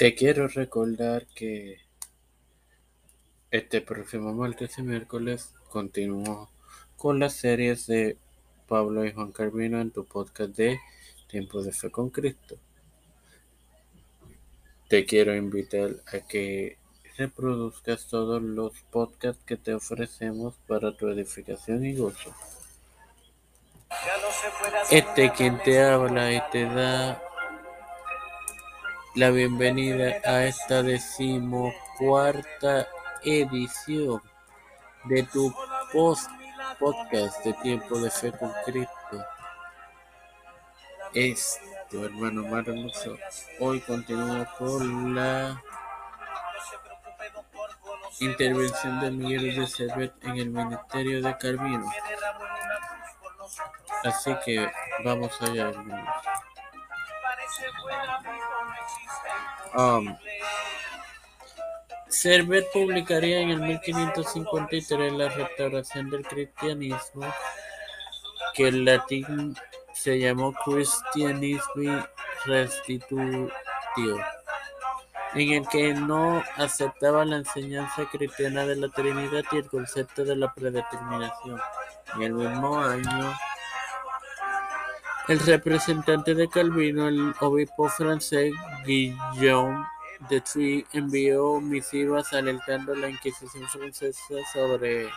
Te quiero recordar que este próximo martes y miércoles continúo con las series de Pablo y Juan Carvino en tu podcast de Tiempo de Fe con Cristo. Te quiero invitar a que reproduzcas todos los podcasts que te ofrecemos para tu edificación y gozo. Este quien te habla y te da la bienvenida a esta decimocuarta edición de tu post podcast de Tiempo de Fe con Cristo. Es tu hermano Marmoso. Hoy continúo con la intervención de Miguel de Cervet en el ministerio de Carvino. Así que vamos allá. Um, Servet publicaría en el 1553 la restauración del cristianismo, que en latín se llamó Christianismi Restitutio, en el que no aceptaba la enseñanza cristiana de la Trinidad y el concepto de la predeterminación. En el mismo año, el representante de Calvino, el obispo francés Guillaume de Troyes, envió misivas alertando a la Inquisición francesa sobre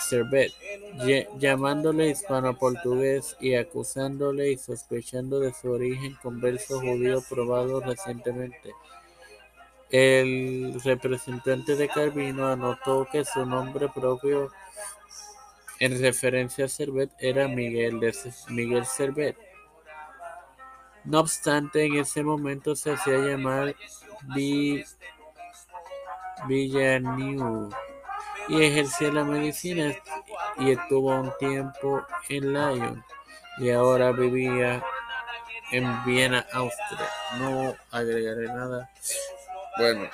Servet, llamándole hispano-portugués y acusándole y sospechando de su origen converso judío probado recientemente. El representante de Calvino anotó que su nombre propio en referencia a Servet era Miguel, de Miguel Servet. No obstante, en ese momento se hacía llamar Villeneuve y ejercía la medicina y estuvo un tiempo en Lyon y ahora vivía en Viena, Austria. No agregaré nada. Bueno,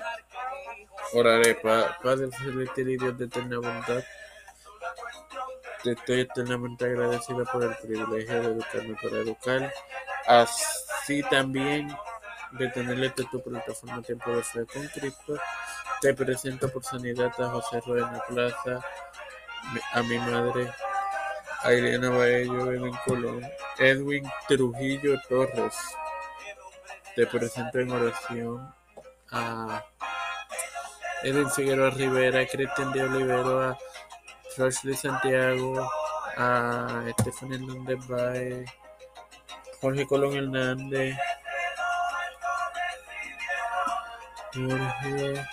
oraré, Padre Celestial y Dios de eterna bondad. Te estoy eternamente agradecido por el privilegio de educarme para educar, así también de tenerle tu plataforma Tiempo de Fe con Cristo. Te presento por sanidad a José Rueda Plaza, a mi madre, a Irene Baello, en Colón, Edwin Trujillo Torres. Te presento en oración a Edwin Figueroa Rivera, Cristian de Olivero, a Rochley Santiago, a Estefan Hernández Baez, Jorge Colón Hernández, Jorge,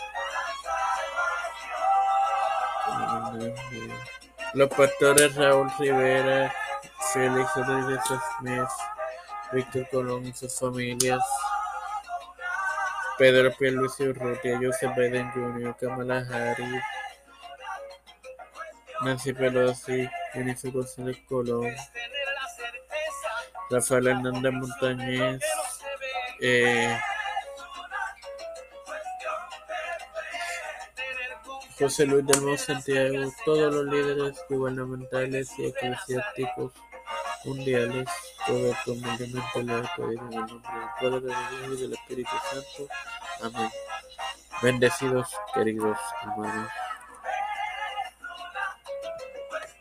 los pastores Raúl Rivera, Félix Rodríguez Smith, Víctor Colón y sus familias, Pedro Pierluisi Urrutia, Joseph Biden Jr., Kamala Harris, Nancy Pelosi, Jennifer González Colón, Rafael Hernández Montañez, eh, José Luis del Monte Santiago, todos los líderes gubernamentales y eclesiásticos mundiales, todo humildemente le en el nombre del Padre, del Hijo y del Espíritu Santo. Amén. Bendecidos, queridos hermanos.